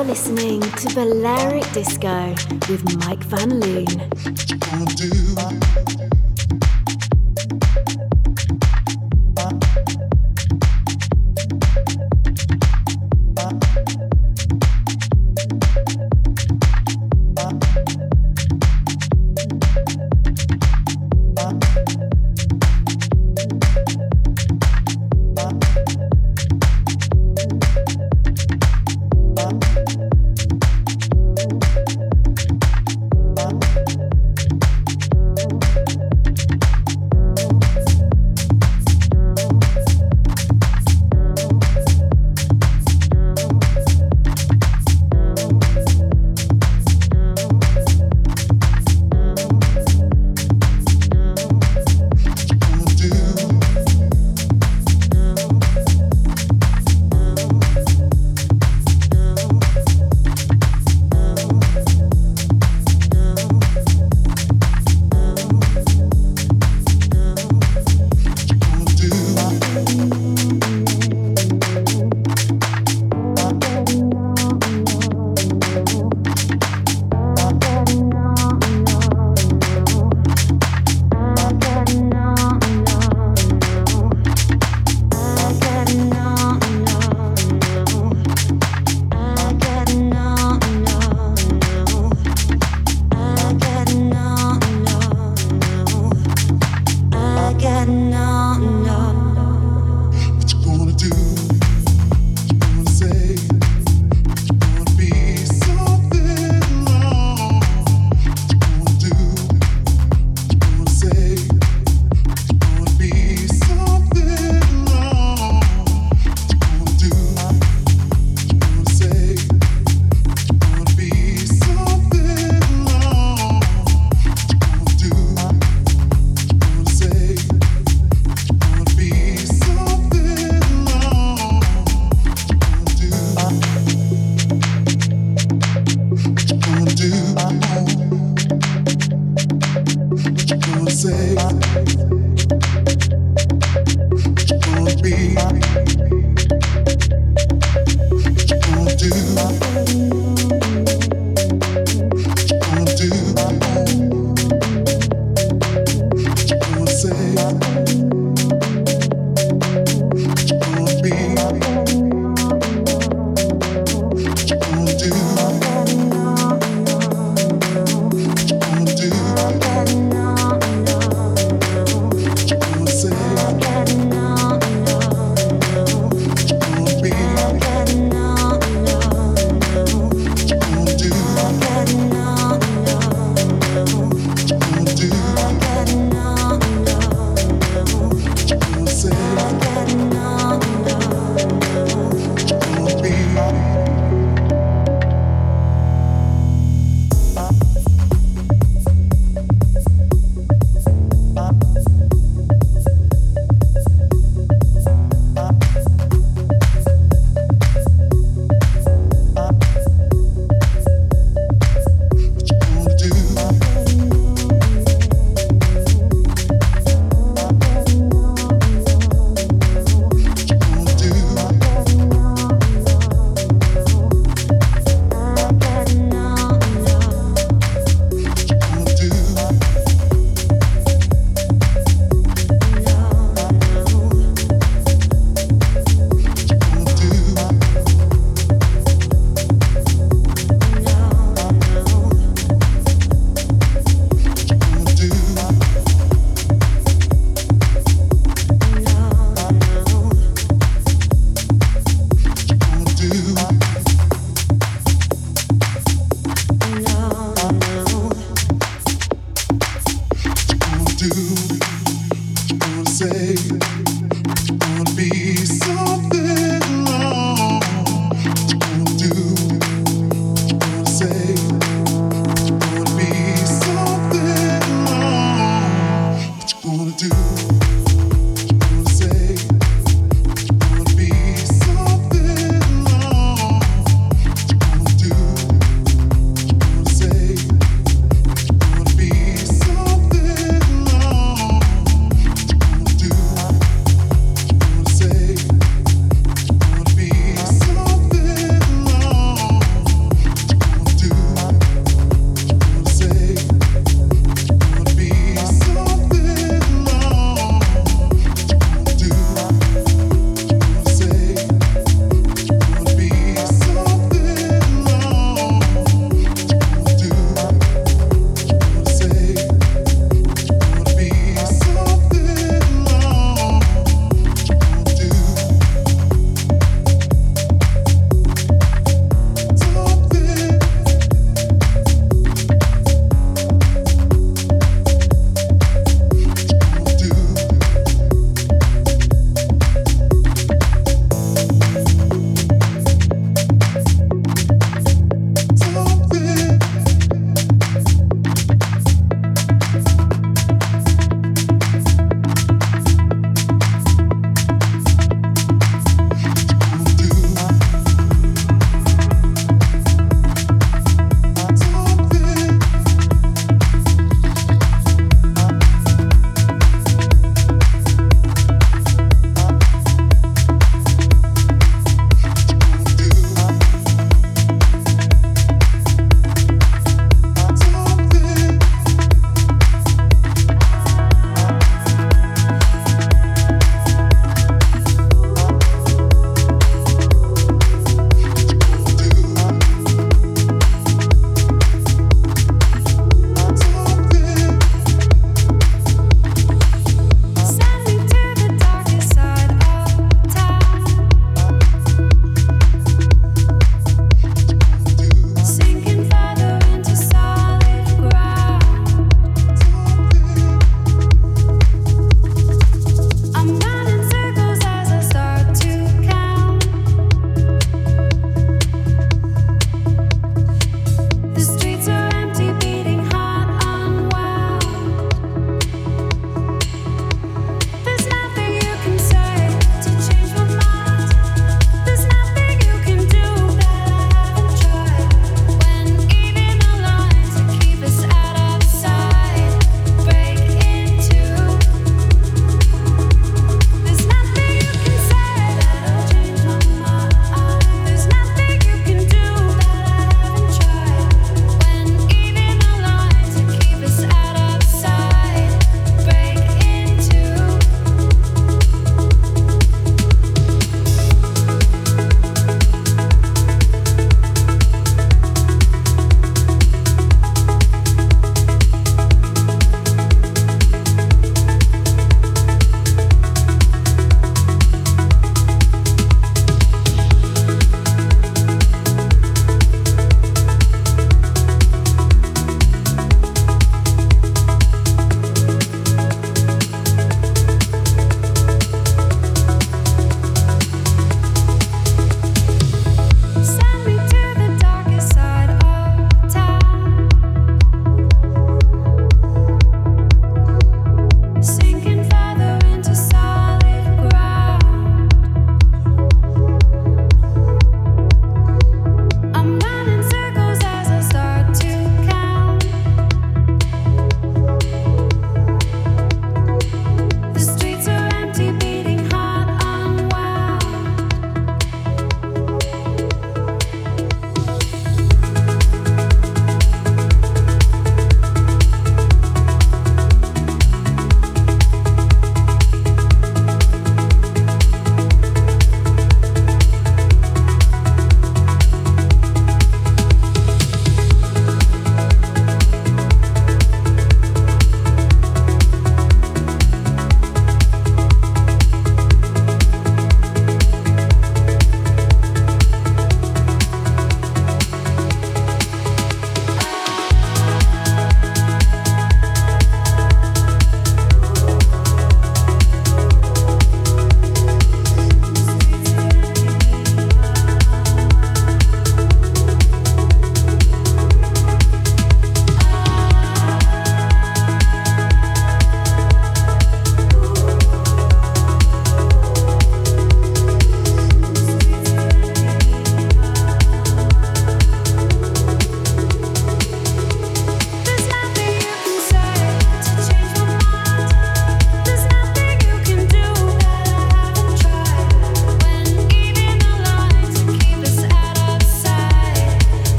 You're listening to Balearic Disco with Mike Van Loon.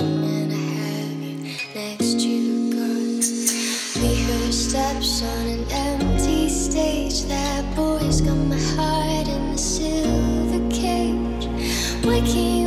and you next. We hear steps on an empty stage. That boy's got my heart in a silver cage. Why can't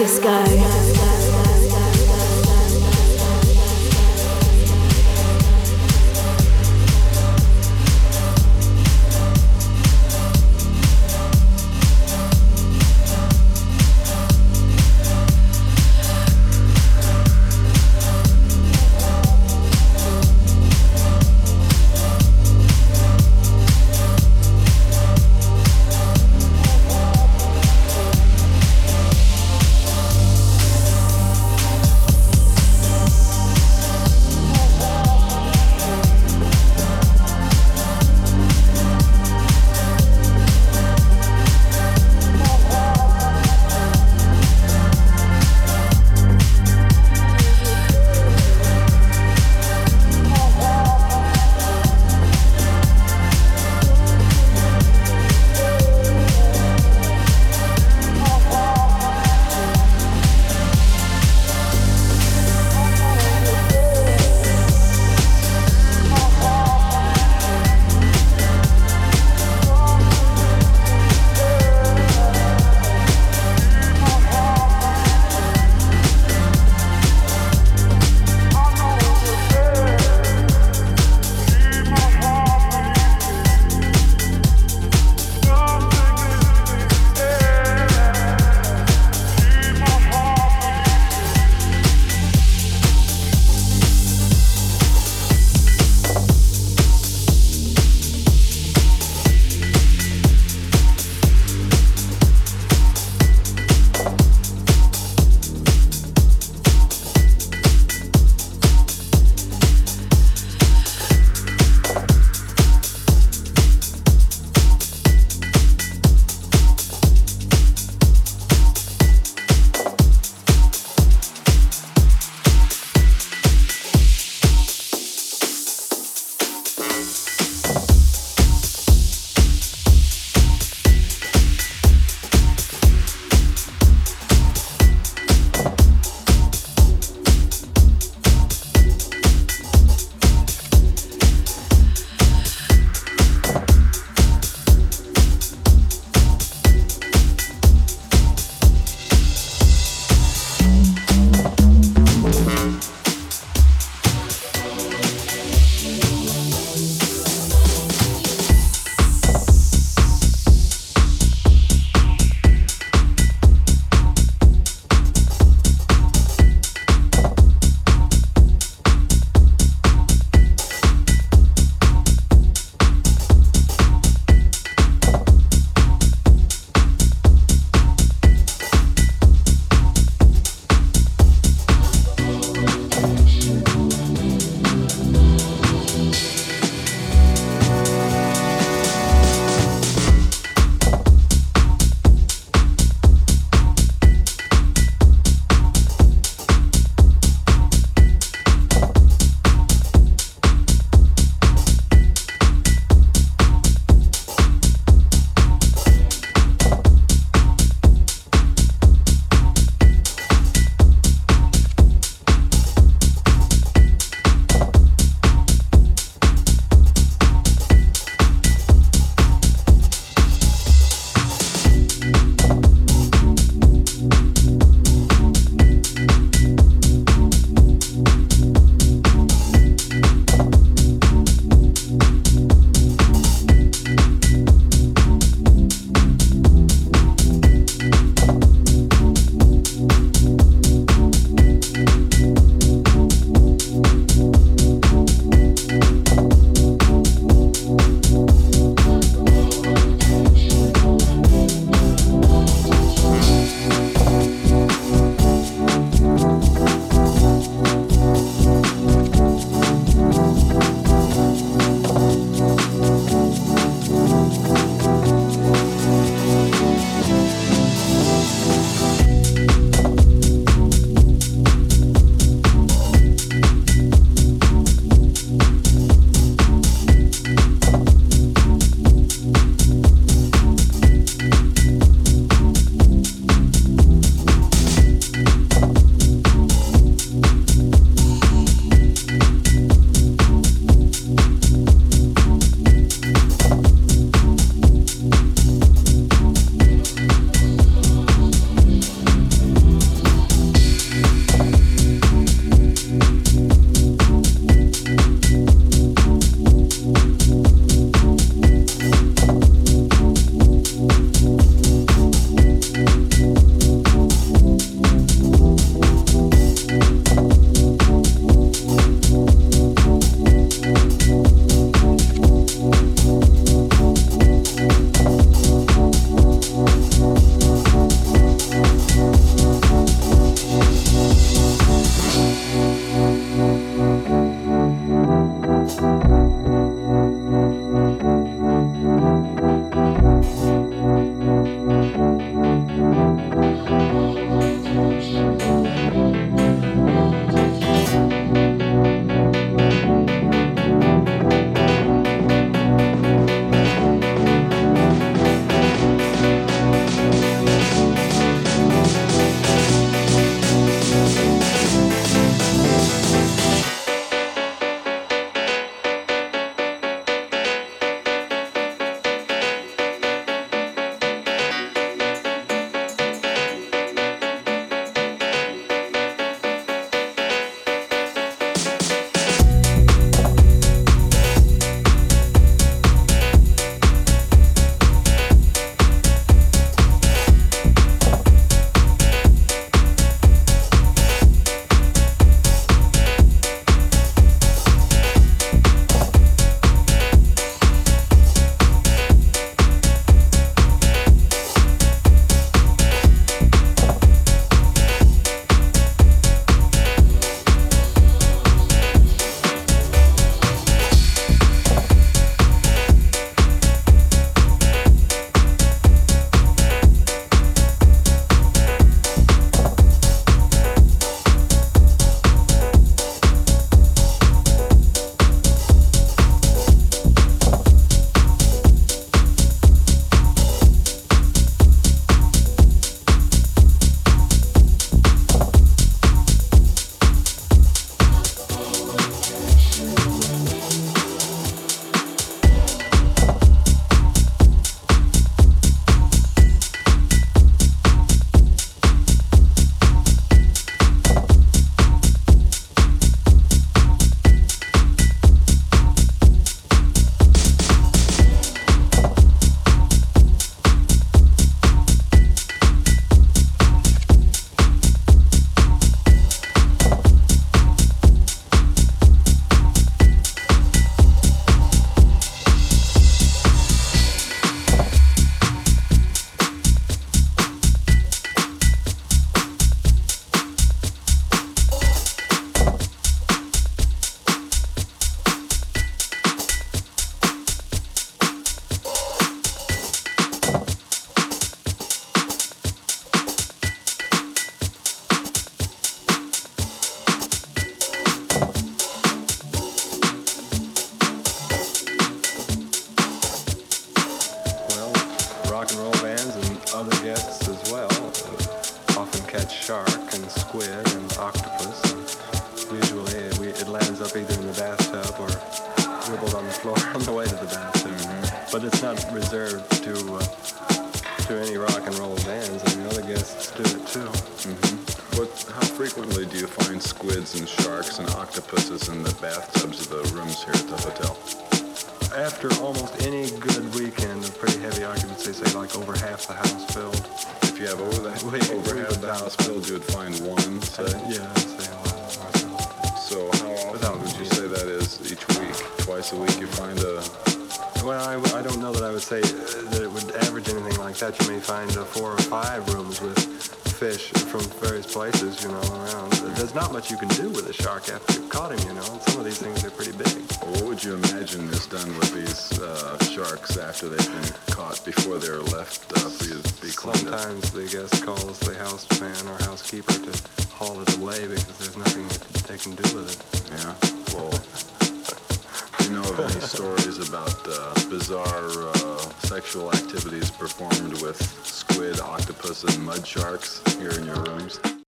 Disco.